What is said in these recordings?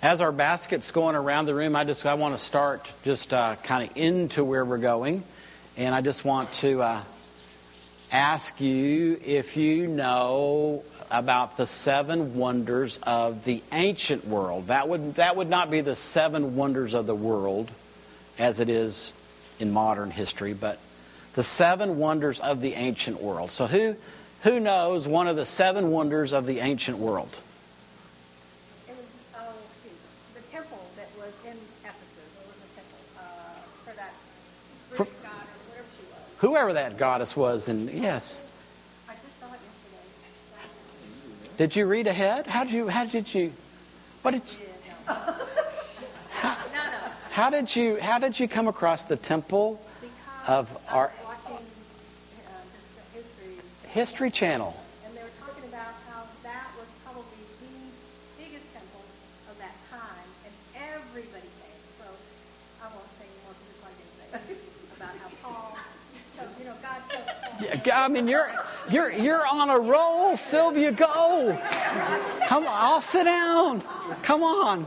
As our baskets going around the room, I just I want to start just uh, kind of into where we're going, and I just want to uh, ask you if you know about the seven wonders of the ancient world. That would that would not be the seven wonders of the world, as it is in modern history, but the seven wonders of the ancient world. So who who knows one of the seven wonders of the ancient world? Whoever that goddess was. And yes. Did you read ahead? How did you? How did you? What did? You, how, how did you? How did you come across the temple of our History Channel? I mean, you're you're you're on a roll, Sylvia. Go. Come on, I'll sit down. Come on.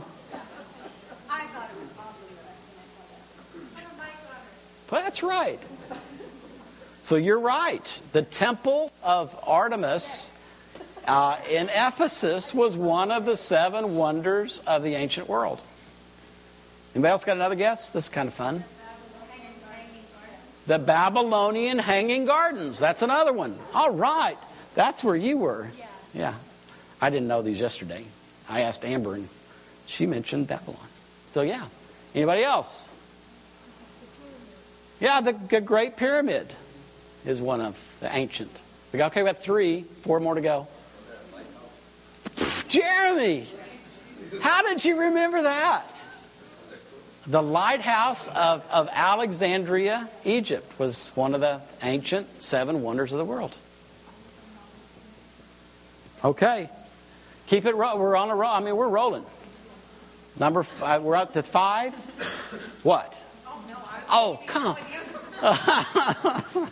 Well, that's right. So you're right. The temple of Artemis uh, in Ephesus was one of the seven wonders of the ancient world. Anybody else got another guess? This is kind of fun. The Babylonian Hanging Gardens. That's another one. All right. That's where you were. Yeah. yeah. I didn't know these yesterday. I asked Amber, and she mentioned Babylon. So, yeah. Anybody else? Yeah, the, the Great Pyramid is one of the ancient. We got, okay, we got three, four more to go. Jeremy, how did you remember that? The lighthouse of, of Alexandria, Egypt, was one of the ancient seven wonders of the world. Okay. Keep it, ro- we're on a roll. I mean, we're rolling. Number five, uh, we're up to five. What? Oh, oh come.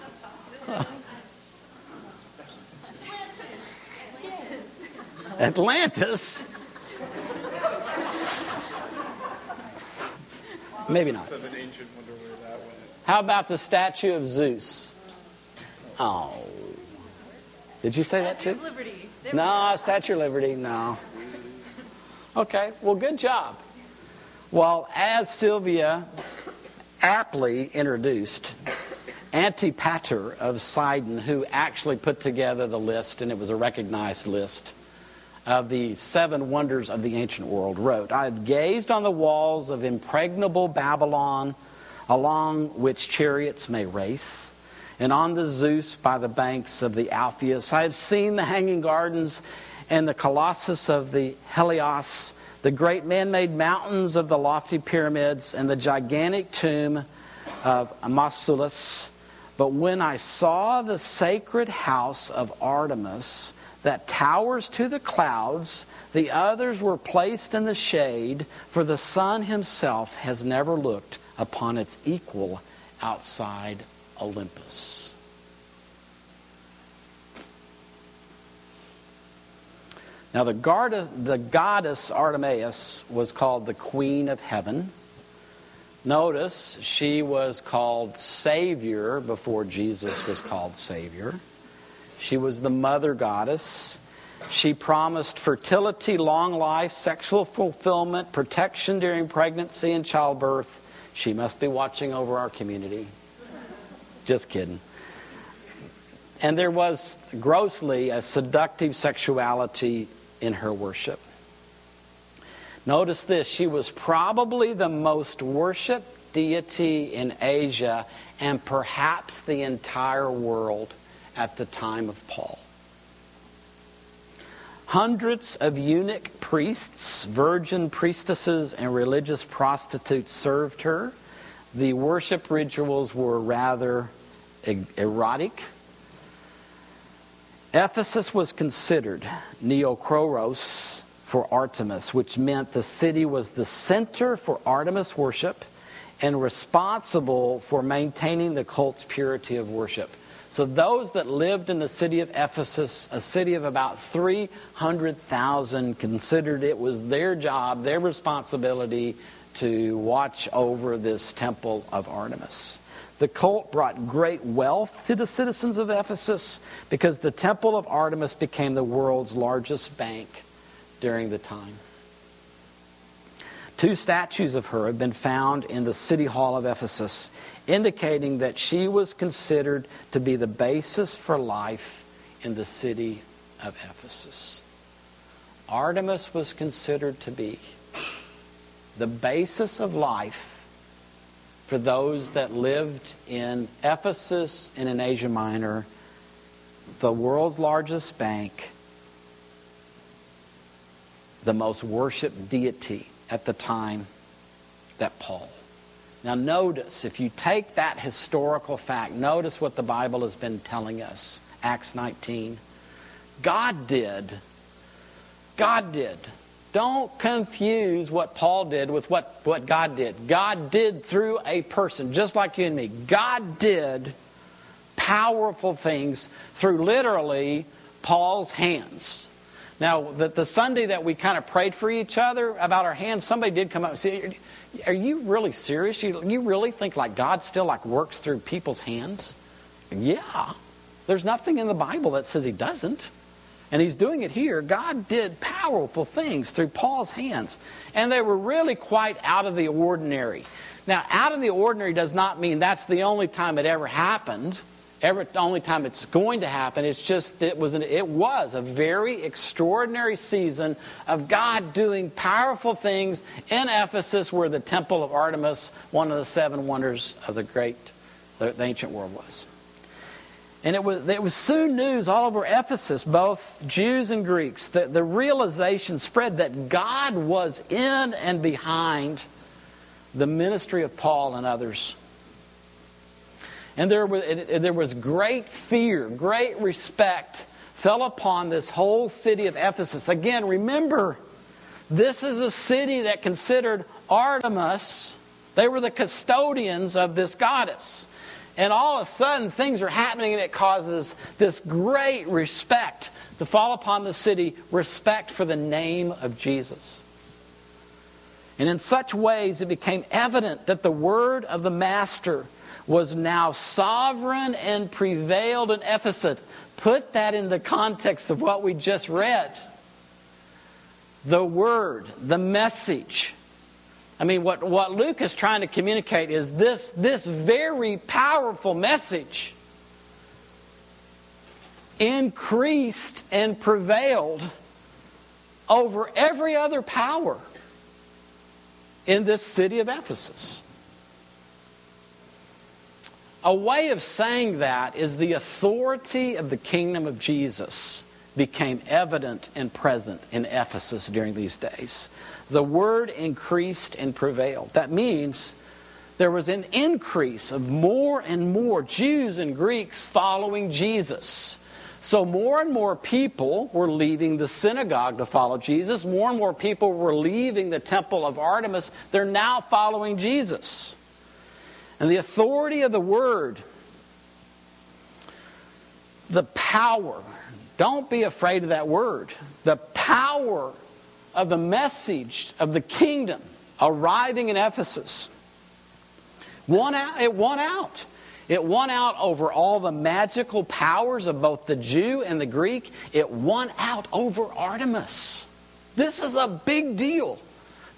Atlantis. Maybe not. How about the statue of Zeus? Oh. Did you say that too? Liberty. No, Statue of Liberty, no. Okay, well, good job. Well, as Sylvia aptly introduced, Antipater of Sidon, who actually put together the list, and it was a recognized list of the seven wonders of the ancient world, wrote I have gazed on the walls of impregnable Babylon, along which chariots may race, and on the Zeus by the banks of the Alpheus. I have seen the hanging gardens and the colossus of the Helios, the great man made mountains of the lofty pyramids, and the gigantic tomb of Mausolus. But when I saw the sacred house of Artemis, that towers to the clouds. The others were placed in the shade, for the sun himself has never looked upon its equal outside Olympus. Now, the, guard, the goddess Artemis was called the Queen of Heaven. Notice she was called Savior before Jesus was called Savior. She was the mother goddess. She promised fertility, long life, sexual fulfillment, protection during pregnancy and childbirth. She must be watching over our community. Just kidding. And there was grossly a seductive sexuality in her worship. Notice this she was probably the most worshiped deity in Asia and perhaps the entire world at the time of Paul. Hundreds of eunuch priests, virgin priestesses, and religious prostitutes served her. The worship rituals were rather erotic. Ephesus was considered Neokoros for Artemis, which meant the city was the center for Artemis worship and responsible for maintaining the cult's purity of worship. So those that lived in the city of Ephesus, a city of about 300,000, considered it was their job, their responsibility to watch over this temple of Artemis. The cult brought great wealth to the citizens of Ephesus because the temple of Artemis became the world's largest bank during the time. Two statues of her have been found in the city hall of Ephesus, indicating that she was considered to be the basis for life in the city of Ephesus. Artemis was considered to be the basis of life for those that lived in Ephesus and in Asia Minor, the world's largest bank, the most worshiped deity at the time that Paul. Now, notice, if you take that historical fact, notice what the Bible has been telling us. Acts 19. God did. God did. Don't confuse what Paul did with what, what God did. God did through a person, just like you and me. God did powerful things through literally Paul's hands. Now, the, the Sunday that we kind of prayed for each other about our hands, somebody did come up and say, Are you really serious? You, you really think like God still like works through people's hands? Yeah. There's nothing in the Bible that says he doesn't. And he's doing it here. God did powerful things through Paul's hands. And they were really quite out of the ordinary. Now, out of the ordinary does not mean that's the only time it ever happened the only time it's going to happen. It's just it was an, it was a very extraordinary season of God doing powerful things in Ephesus, where the temple of Artemis, one of the seven wonders of the great the, the ancient world, was. And it was, it was soon news all over Ephesus, both Jews and Greeks. The realization spread that God was in and behind the ministry of Paul and others and there was, there was great fear, great respect fell upon this whole city of Ephesus. Again, remember, this is a city that considered Artemis, they were the custodians of this goddess. And all of a sudden, things are happening, and it causes this great respect to fall upon the city respect for the name of Jesus. And in such ways, it became evident that the word of the Master was now sovereign and prevailed in Ephesus. Put that in the context of what we just read. The word, the message. I mean, what, what Luke is trying to communicate is this, this very powerful message increased and prevailed over every other power in this city of Ephesus. A way of saying that is the authority of the kingdom of Jesus became evident and present in Ephesus during these days. The word increased and prevailed. That means there was an increase of more and more Jews and Greeks following Jesus. So, more and more people were leaving the synagogue to follow Jesus. More and more people were leaving the temple of Artemis. They're now following Jesus. And the authority of the word, the power, don't be afraid of that word. The power of the message of the kingdom arriving in Ephesus. Won out, it won out. It won out over all the magical powers of both the Jew and the Greek. It won out over Artemis. This is a big deal.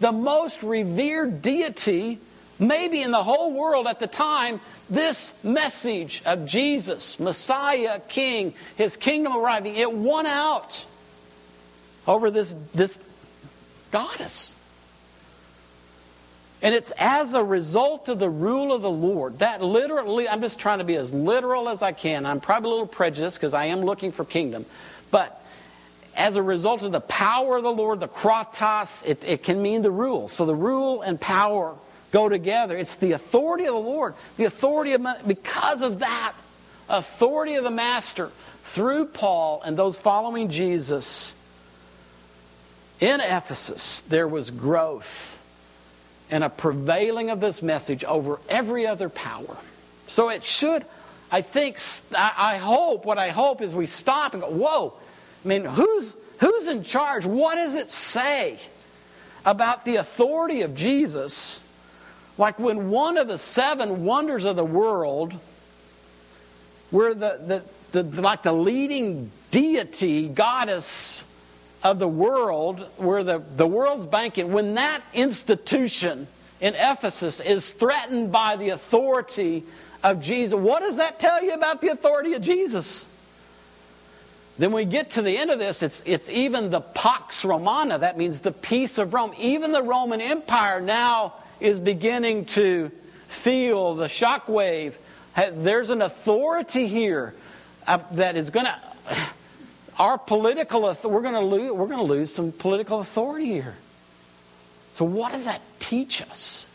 The most revered deity maybe in the whole world at the time, this message of Jesus, Messiah, King, his kingdom arriving, it won out over this, this goddess. And it's as a result of the rule of the Lord. That literally, I'm just trying to be as literal as I can. I'm probably a little prejudiced because I am looking for kingdom. But as a result of the power of the Lord, the kratos, it, it can mean the rule. So the rule and power go together. It's the authority of the Lord, the authority of, because of that authority of the Master through Paul and those following Jesus in Ephesus, there was growth and a prevailing of this message over every other power. So it should, I think, I hope, what I hope is we stop and go, whoa, I mean, who's, who's in charge? What does it say about the authority of Jesus? Like when one of the seven wonders of the world, where the, the, the, like the leading deity, goddess of the world, where the, the world's banking, when that institution in Ephesus is threatened by the authority of Jesus, what does that tell you about the authority of Jesus? Then we get to the end of this, it's, it's even the Pax Romana, that means the peace of Rome. Even the Roman Empire now is beginning to feel the shockwave. There's an authority here uh, that is going to our political we're going to lose we're going to lose some political authority here. So what does that teach us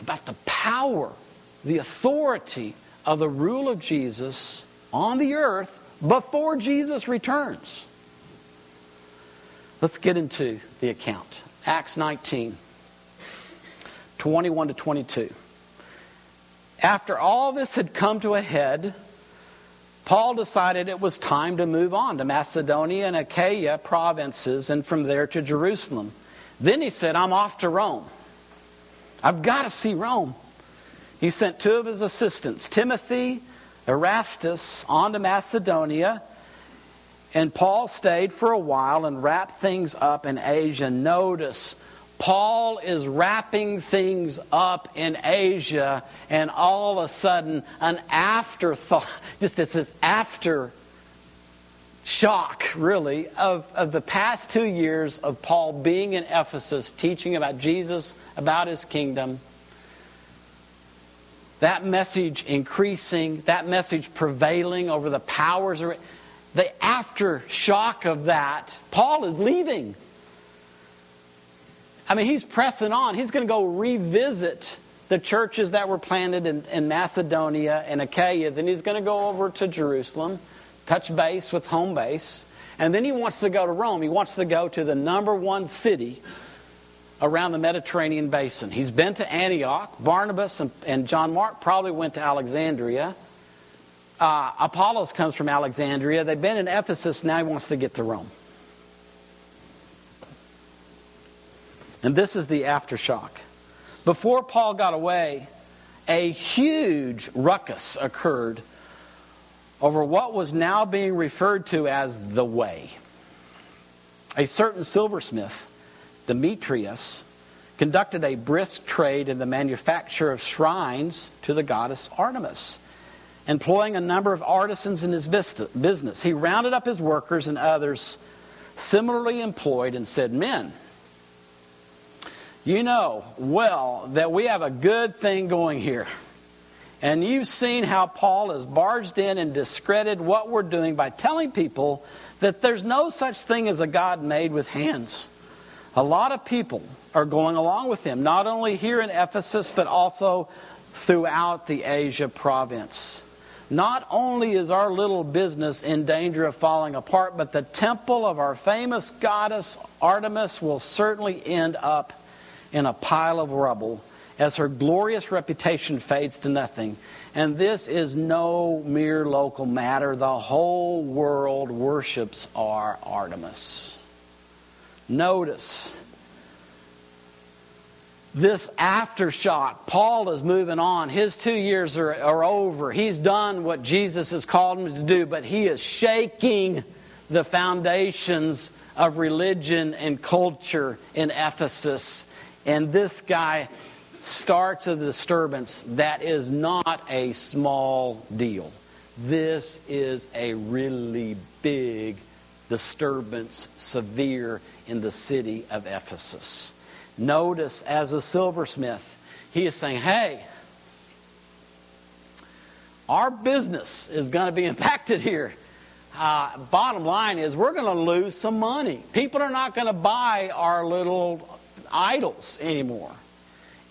about the power, the authority of the rule of Jesus on the earth before Jesus returns? Let's get into the account. Acts 19 21 to 22. After all this had come to a head, Paul decided it was time to move on to Macedonia and Achaia provinces and from there to Jerusalem. Then he said, I'm off to Rome. I've got to see Rome. He sent two of his assistants, Timothy, Erastus, on to Macedonia. And Paul stayed for a while and wrapped things up in Asia. Notice Paul is wrapping things up in Asia, and all of a sudden, an afterthought, just this after shock, really, of, of the past two years of Paul being in Ephesus, teaching about Jesus, about his kingdom. That message increasing, that message prevailing over the powers. Of, the aftershock of that, Paul is leaving. I mean, he's pressing on. He's going to go revisit the churches that were planted in, in Macedonia and Achaia. Then he's going to go over to Jerusalem, touch base with home base. And then he wants to go to Rome. He wants to go to the number one city around the Mediterranean basin. He's been to Antioch. Barnabas and, and John Mark probably went to Alexandria. Uh, Apollos comes from Alexandria. They've been in Ephesus. Now he wants to get to Rome. And this is the aftershock. Before Paul got away, a huge ruckus occurred over what was now being referred to as the way. A certain silversmith, Demetrius, conducted a brisk trade in the manufacture of shrines to the goddess Artemis, employing a number of artisans in his business. He rounded up his workers and others similarly employed and said, Men, you know well that we have a good thing going here. And you've seen how Paul has barged in and discredited what we're doing by telling people that there's no such thing as a God made with hands. A lot of people are going along with him, not only here in Ephesus, but also throughout the Asia province. Not only is our little business in danger of falling apart, but the temple of our famous goddess Artemis will certainly end up in a pile of rubble as her glorious reputation fades to nothing. And this is no mere local matter. The whole world worships our Artemis. Notice this aftershock. Paul is moving on. His two years are, are over. He's done what Jesus has called him to do, but he is shaking the foundations of religion and culture in Ephesus and this guy starts a disturbance that is not a small deal. This is a really big disturbance, severe in the city of Ephesus. Notice, as a silversmith, he is saying, Hey, our business is going to be impacted here. Uh, bottom line is, we're going to lose some money. People are not going to buy our little idols anymore.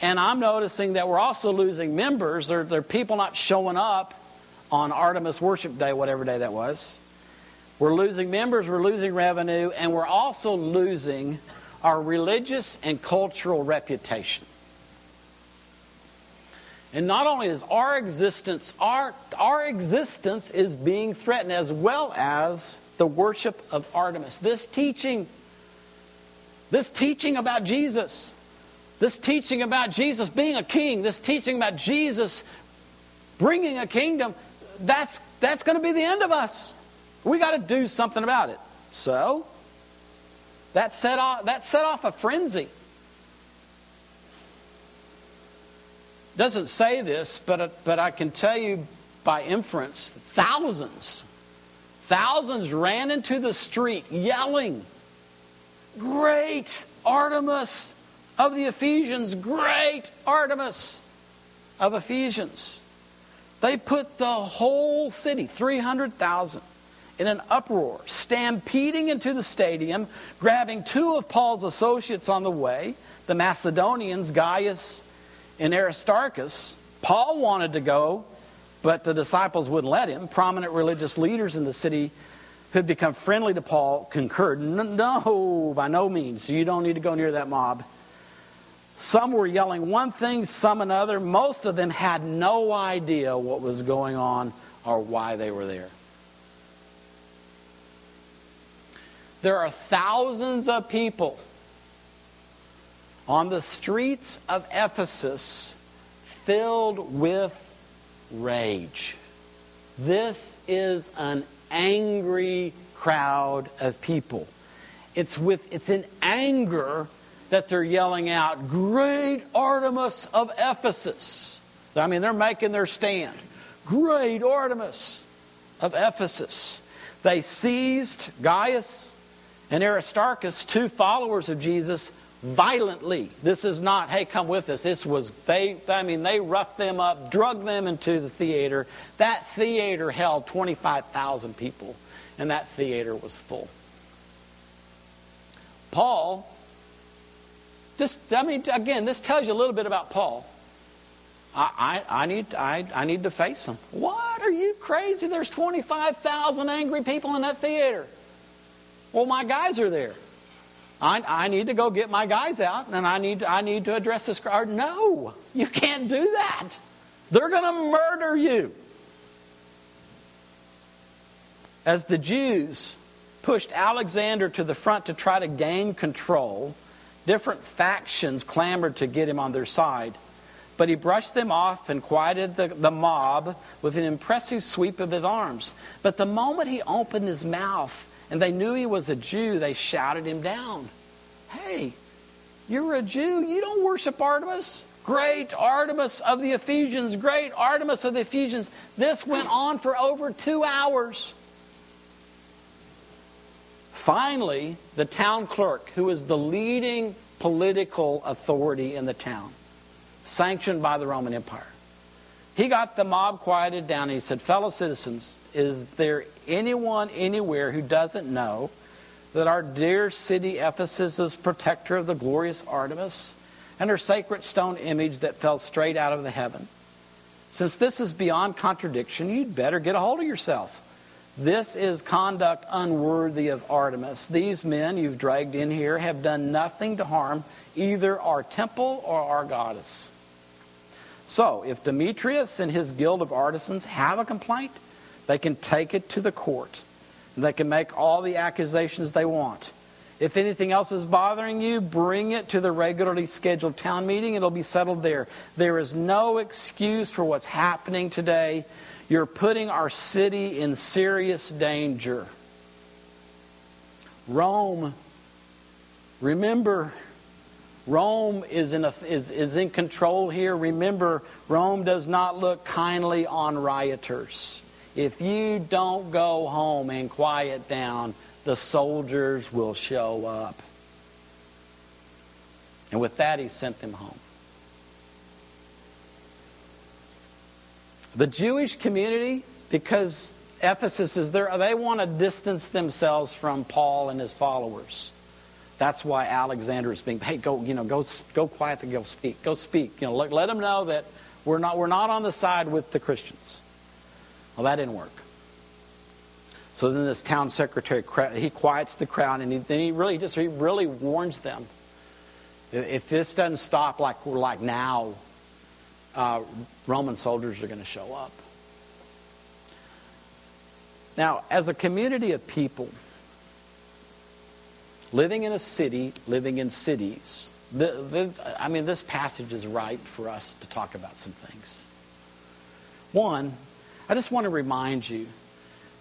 And I'm noticing that we're also losing members. There, there are people not showing up on Artemis Worship Day, whatever day that was. We're losing members, we're losing revenue, and we're also losing our religious and cultural reputation. And not only is our existence, our, our existence is being threatened as well as the worship of Artemis. This teaching, this teaching about Jesus, this teaching about Jesus being a king, this teaching about Jesus bringing a kingdom, that's, that's going to be the end of us. We got to do something about it. So, that set off, that set off a frenzy. doesn't say this, but, but I can tell you by inference, thousands, thousands ran into the street yelling, Great Artemis of the Ephesians! Great Artemis of Ephesians! They put the whole city, 300,000, in an uproar, stampeding into the stadium, grabbing two of Paul's associates on the way, the Macedonians, Gaius and Aristarchus. Paul wanted to go, but the disciples wouldn't let him. Prominent religious leaders in the city who had become friendly to Paul concurred. No, by no means. You don't need to go near that mob. Some were yelling one thing, some another. Most of them had no idea what was going on or why they were there. There are thousands of people on the streets of Ephesus filled with rage. This is an angry crowd of people. It's with it's in anger that they're yelling out, Great Artemis of Ephesus. I mean, they're making their stand. Great Artemis of Ephesus. They seized Gaius and Aristarchus, two followers of Jesus, violently. This is not, hey, come with us. This was, they, I mean, they roughed them up, drug them into the theater. That theater held 25,000 people, and that theater was full. Paul just, I mean, again, this tells you a little bit about Paul. I, I, I, need, I, I need to face him. What? Are you crazy? There's 25,000 angry people in that theater. Well, my guys are there. I, I need to go get my guys out and I need, I need to address this crowd. No, you can't do that. They're going to murder you. As the Jews pushed Alexander to the front to try to gain control, Different factions clamored to get him on their side. But he brushed them off and quieted the, the mob with an impressive sweep of his arms. But the moment he opened his mouth and they knew he was a Jew, they shouted him down. Hey, you're a Jew. You don't worship Artemis. Great Artemis of the Ephesians. Great Artemis of the Ephesians. This went on for over two hours. Finally, the town clerk, who is the leading political authority in the town, sanctioned by the Roman Empire, he got the mob quieted down and he said, Fellow citizens, is there anyone anywhere who doesn't know that our dear city Ephesus is protector of the glorious Artemis and her sacred stone image that fell straight out of the heaven? Since this is beyond contradiction, you'd better get a hold of yourself. This is conduct unworthy of Artemis. These men you've dragged in here have done nothing to harm either our temple or our goddess. So, if Demetrius and his guild of artisans have a complaint, they can take it to the court. They can make all the accusations they want. If anything else is bothering you, bring it to the regularly scheduled town meeting. It'll be settled there. There is no excuse for what's happening today. You're putting our city in serious danger. Rome, remember, Rome is in, a, is, is in control here. Remember, Rome does not look kindly on rioters. If you don't go home and quiet down, the soldiers will show up. And with that, he sent them home. The Jewish community, because Ephesus is there, they want to distance themselves from Paul and his followers. That's why Alexander is being, hey, go, you know, go, go quietly, go speak, go speak. You know, let, let them know that we're not, we're not on the side with the Christians. Well, that didn't work. So then this town secretary, he quiets the crowd, and he, then he really just, he really warns them. If this doesn't stop like, like now, uh, Roman soldiers are going to show up. Now, as a community of people living in a city, living in cities, the, the, I mean, this passage is ripe for us to talk about some things. One, I just want to remind you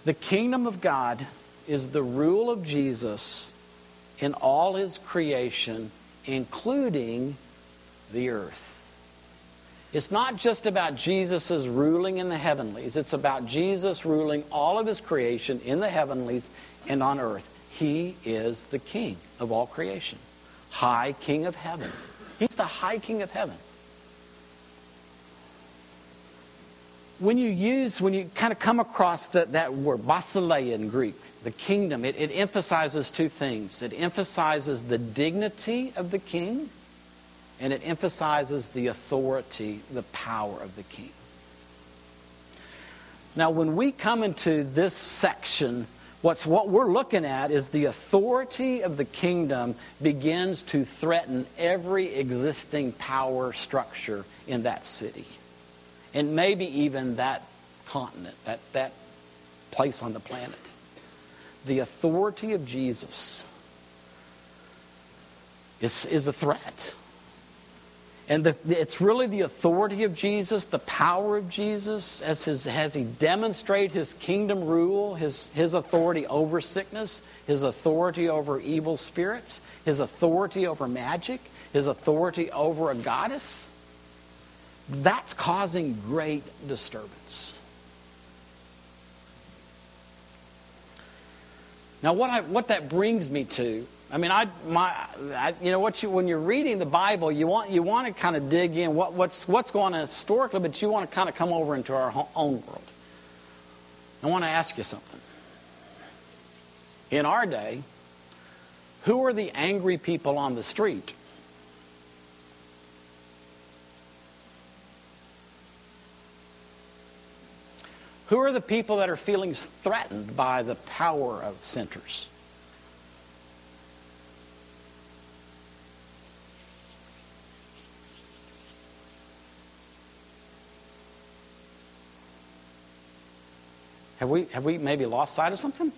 the kingdom of God is the rule of Jesus in all his creation, including the earth. It's not just about Jesus' ruling in the heavenlies, it's about Jesus ruling all of his creation in the heavenlies and on earth. He is the king of all creation, high king of heaven. He's the high king of heaven. when you use, when you kind of come across the, that word, basileia in Greek, the kingdom, it, it emphasizes two things. It emphasizes the dignity of the king, and it emphasizes the authority, the power of the king. Now, when we come into this section, what's what we're looking at is the authority of the kingdom begins to threaten every existing power structure in that city and maybe even that continent, that, that place on the planet. The authority of Jesus is, is a threat. And the, it's really the authority of Jesus, the power of Jesus, as, his, as he demonstrated his kingdom rule, his, his authority over sickness, his authority over evil spirits, his authority over magic, his authority over a goddess that's causing great disturbance. Now, what, I, what that brings me to, I mean, I, my, I, you know, what you, when you're reading the Bible, you want, you want to kind of dig in what, what's, what's going on historically, but you want to kind of come over into our own world. I want to ask you something. In our day, who are the angry people on the street? Who are the people that are feeling threatened by the power of centers? Have we, have we maybe lost sight of something?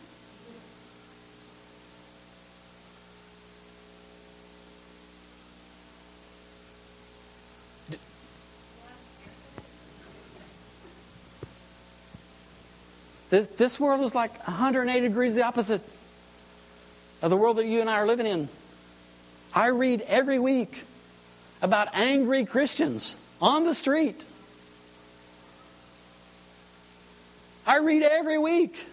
This, this world is like 180 degrees the opposite of the world that you and I are living in. I read every week about angry Christians on the street. I read every week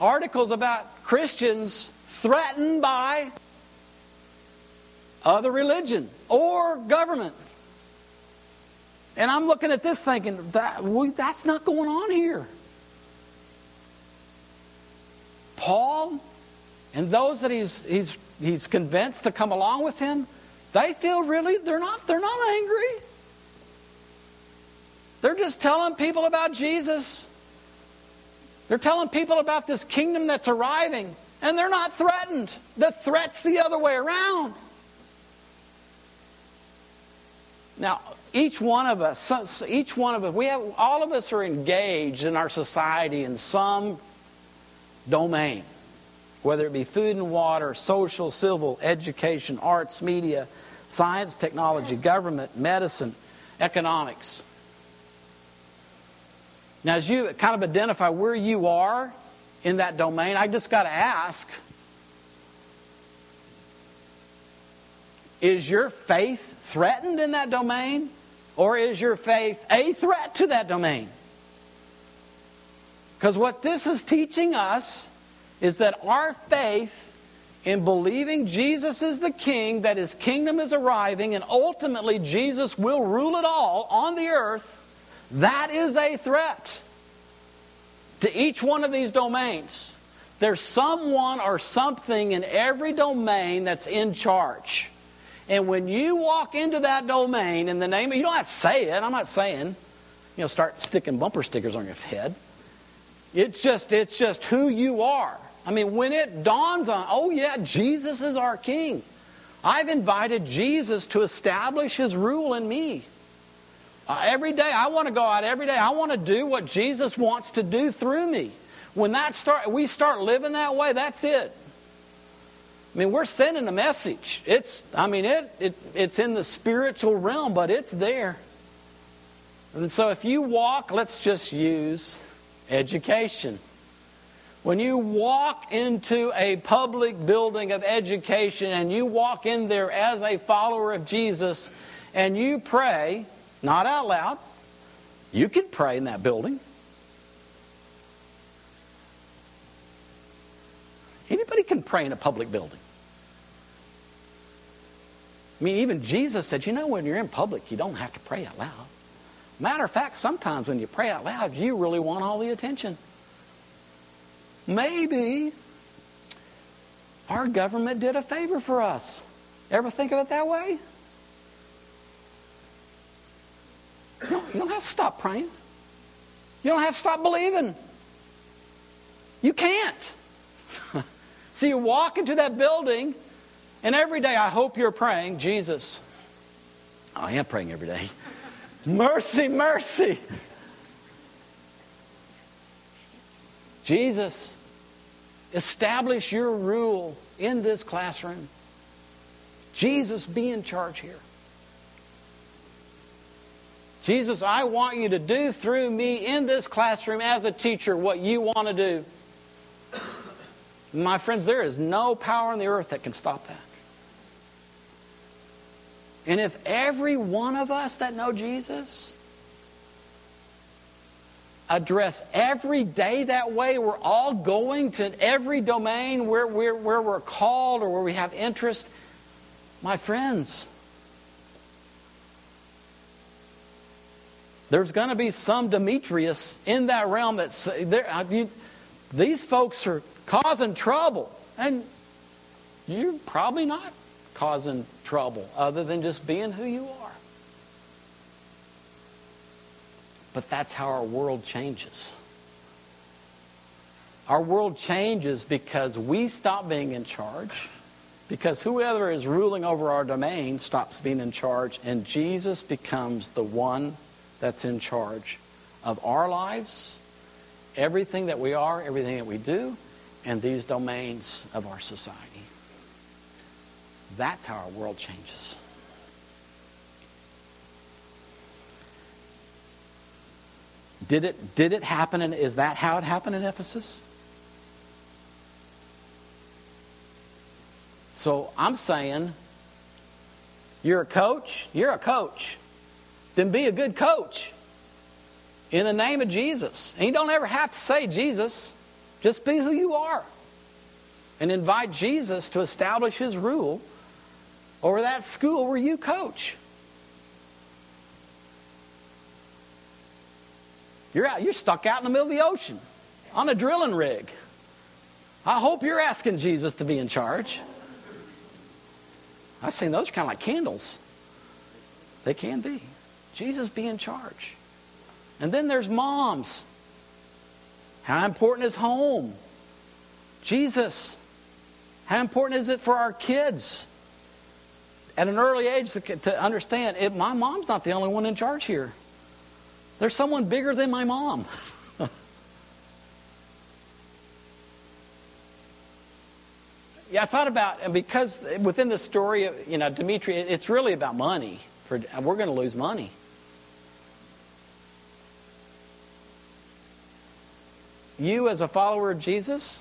articles about Christians threatened by other religion or government. And I'm looking at this thinking, that, that's not going on here. Paul and those that he's, he's, he's convinced to come along with him, they feel really, they're not, they're not angry. They're just telling people about Jesus. They're telling people about this kingdom that's arriving, and they're not threatened. The threat's the other way around. Now, each one of us, each one of us, we have, all of us are engaged in our society in some domain, whether it be food and water, social, civil, education, arts, media, science, technology, government, medicine, economics. Now, as you kind of identify where you are in that domain, I just got to ask is your faith threatened in that domain? Or is your faith a threat to that domain? Because what this is teaching us is that our faith in believing Jesus is the king, that his kingdom is arriving, and ultimately Jesus will rule it all on the earth, that is a threat to each one of these domains. There's someone or something in every domain that's in charge. And when you walk into that domain in the name of, you don't have to say it, I'm not saying, you know, start sticking bumper stickers on your head. It's just, it's just who you are. I mean, when it dawns on, oh yeah, Jesus is our King. I've invited Jesus to establish his rule in me. Uh, every day, I want to go out every day. I want to do what Jesus wants to do through me. When that start, we start living that way, that's it. I mean, we're sending a message. It's, I mean, it, it, it's in the spiritual realm, but it's there. And so if you walk, let's just use education. When you walk into a public building of education and you walk in there as a follower of Jesus and you pray, not out loud, you can pray in that building. Anybody can pray in a public building. I mean, even Jesus said, you know, when you're in public, you don't have to pray out loud. Matter of fact, sometimes when you pray out loud, you really want all the attention. Maybe our government did a favor for us. Ever think of it that way? You don't, have to stop praying. You don't have to stop believing. You can't. so you walk into that building, and every day I hope you're praying, Jesus. Oh, I am praying every day. Mercy, mercy. Jesus, establish your rule in this classroom. Jesus, be in charge here. Jesus, I want you to do through me in this classroom as a teacher what you want to do. My friends, there is no power on the earth that can stop that. And if every one of us that know Jesus address every day that way, we're all going to every domain where we're, where we're called or where we have interest, my friends, there's going to be some Demetrius in that realm that's there. I mean, these folks are causing trouble, and you're probably not causing trouble other than just being who you are. But that's how our world changes. Our world changes because we stop being in charge, because whoever is ruling over our domain stops being in charge, and Jesus becomes the one that's in charge of our lives, everything that we are, everything that we do, and these domains of our society. That's how our world changes. Did it, did it happen? And is that how it happened in Ephesus? So I'm saying, you're a coach, you're a coach. Then be a good coach in the name of Jesus. And you don't ever have to say Jesus, just be who you are. And invite Jesus to establish his rule over that school where you coach. You're out, you're stuck out in the middle of the ocean on a drilling rig. I hope you're asking Jesus to be in charge. I've seen those kind of like candles. They can be. Jesus be in charge. And then there's moms. How important is home? Jesus. How important is it for our kids? At an early age to, to understand, it, my mom's not the only one in charge here. There's someone bigger than my mom. yeah, I thought about, and because within the story of, you know, Dimitri, it's really about money. For, we're going to lose money. You, as a follower of Jesus,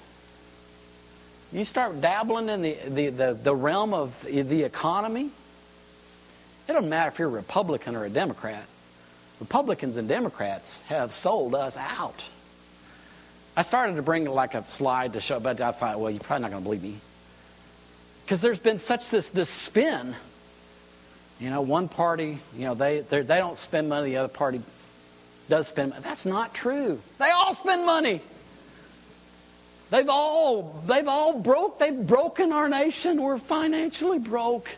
you start dabbling in the, the, the, the realm of the economy. It doesn't matter if you're a Republican or a Democrat. Republicans and Democrats have sold us out. I started to bring like a slide to show, but I thought, well, you're probably not going to believe me. Because there's been such this, this spin. You know, one party, you know, they, they don't spend money, the other party does spend money. That's not true. They all spend money. They've all, they've all broke, they've broken our nation. We're financially broke.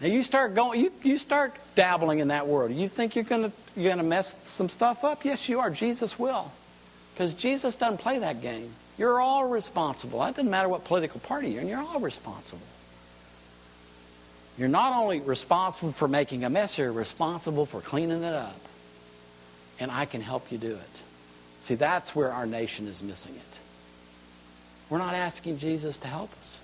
Now you start going, you, you start dabbling in that world. You think you're gonna you're gonna mess some stuff up? Yes, you are. Jesus will, because Jesus doesn't play that game. You're all responsible. It doesn't matter what political party you're in. You're all responsible. You're not only responsible for making a mess, you're responsible for cleaning it up. And I can help you do it. See, that's where our nation is missing it. We're not asking Jesus to help us.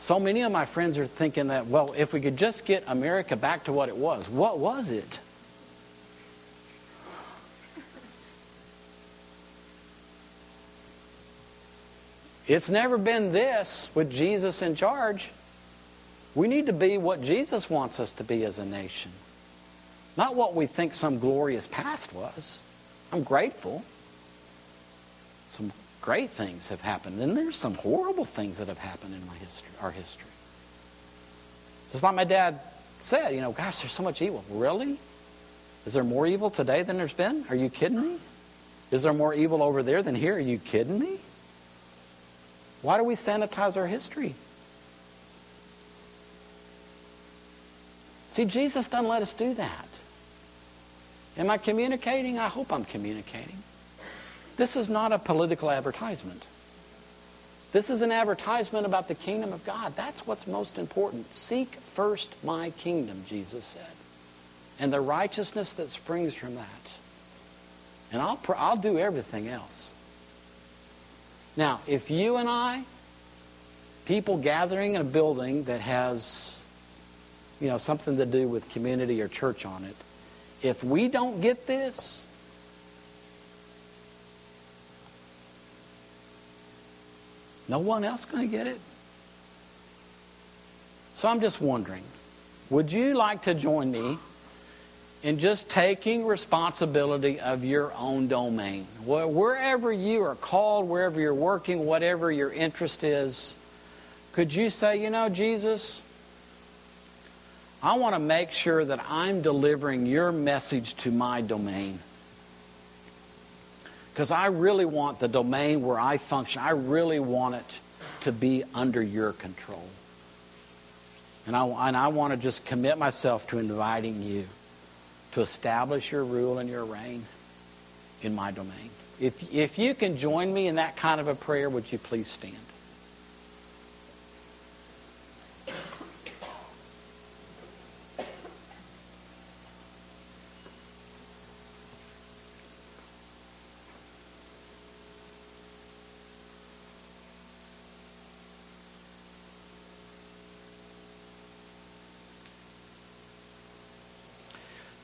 So many of my friends are thinking that, well, if we could just get America back to what it was, what was it? It's never been this with Jesus in charge. We need to be what Jesus wants us to be as a nation, not what we think some glorious past was. I'm grateful. Some great things have happened, and there's some horrible things that have happened in my history, our history. Just like my dad said, you know, gosh, there's so much evil. Really? Is there more evil today than there's been? Are you kidding me? Is there more evil over there than here? Are you kidding me? Why do we sanitize our history? See, Jesus doesn't let us do that. Am I communicating? I hope I'm communicating. This is not a political advertisement. This is an advertisement about the kingdom of God. That's what's most important. Seek first my kingdom, Jesus said, and the righteousness that springs from that. And I'll, I'll do everything else. Now, if you and I, people gathering in a building that has, you know, something to do with community or church on it, if we don't get this, no one else going to get it? So I'm just wondering, would you like to join me in just taking responsibility of your own domain. Wherever you are called, wherever you're working, whatever your interest is, could you say, you know, Jesus, I want to make sure that I'm delivering your message to my domain. Because I really want the domain where I function, I really want it to be under your control. And I, and I want to just commit myself to inviting you to establish your rule and your reign in my domain. If, if you can join me in that kind of a prayer, would you please stand?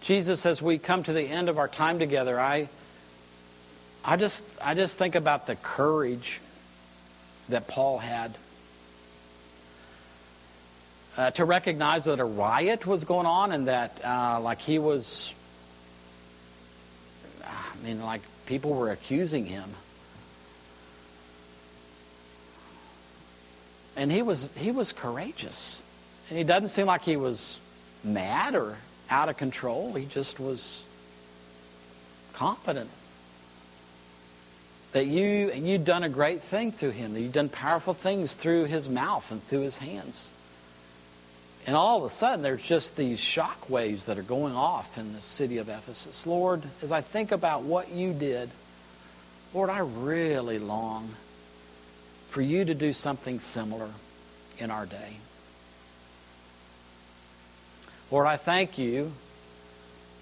Jesus, as we come to the end of our time together, I, I, just, I just think about the courage that Paul had uh, to recognize that a riot was going on and that, uh, like, he was, I mean, like, people were accusing him. And he was, he was courageous. And he doesn't seem like he was mad or out of control. He just was confident that you and you'd done a great thing through him. That you'd done powerful things through his mouth and through his hands. And all of a sudden, there's just these shock waves that are going off in the city of Ephesus. Lord, as I think about what you did, Lord, I really long for you to do something similar in our day. Lord, I thank you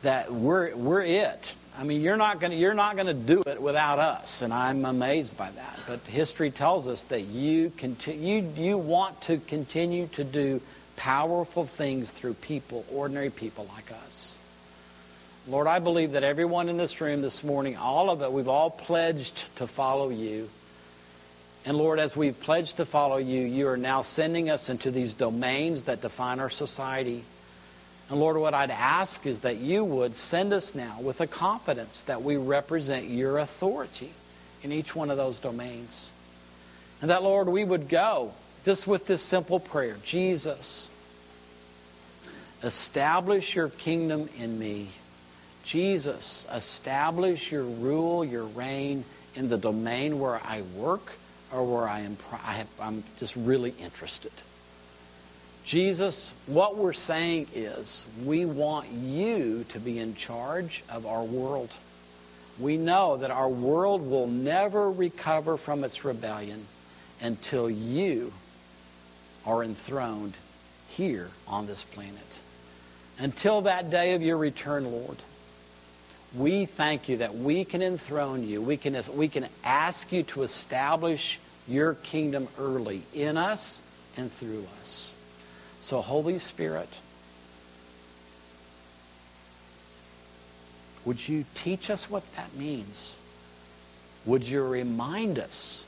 that we're, we're it. I mean, you're not going you're not going to do it without us, and I'm amazed by that. But history tells us that you continue, you, you want to continue to do powerful things through people, ordinary people like us. Lord, I believe that everyone in this room this morning, all of it, we've all pledged to follow you. And Lord, as we've pledged to follow you, you are now sending us into these domains that define our society. And Lord, what I'd ask is that you would send us now with a confidence that we represent your authority in each one of those domains. And that, Lord, we would go just with this simple prayer Jesus, establish your kingdom in me. Jesus, establish your rule, your reign in the domain where I work or where I am, I am just really interested. Jesus, what we're saying is we want you to be in charge of our world. We know that our world will never recover from its rebellion until you are enthroned here on this planet. Until that day of your return, Lord, we thank you that we can enthrone you. We can, we can ask you to establish your kingdom early in us and through us. So, Holy Spirit, would you teach us what that means? Would you remind us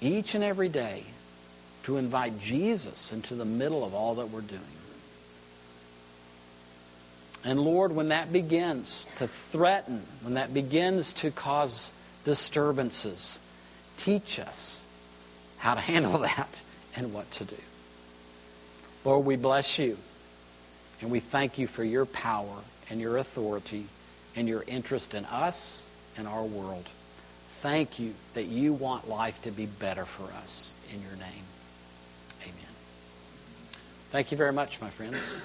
each and every day to invite Jesus into the middle of all that we're doing? And Lord, when that begins to threaten, when that begins to cause disturbances, teach us how to handle that and what to do. Lord, we bless you and we thank you for your power and your authority and your interest in us and our world. Thank you that you want life to be better for us in your name. Amen. Thank you very much, my friends.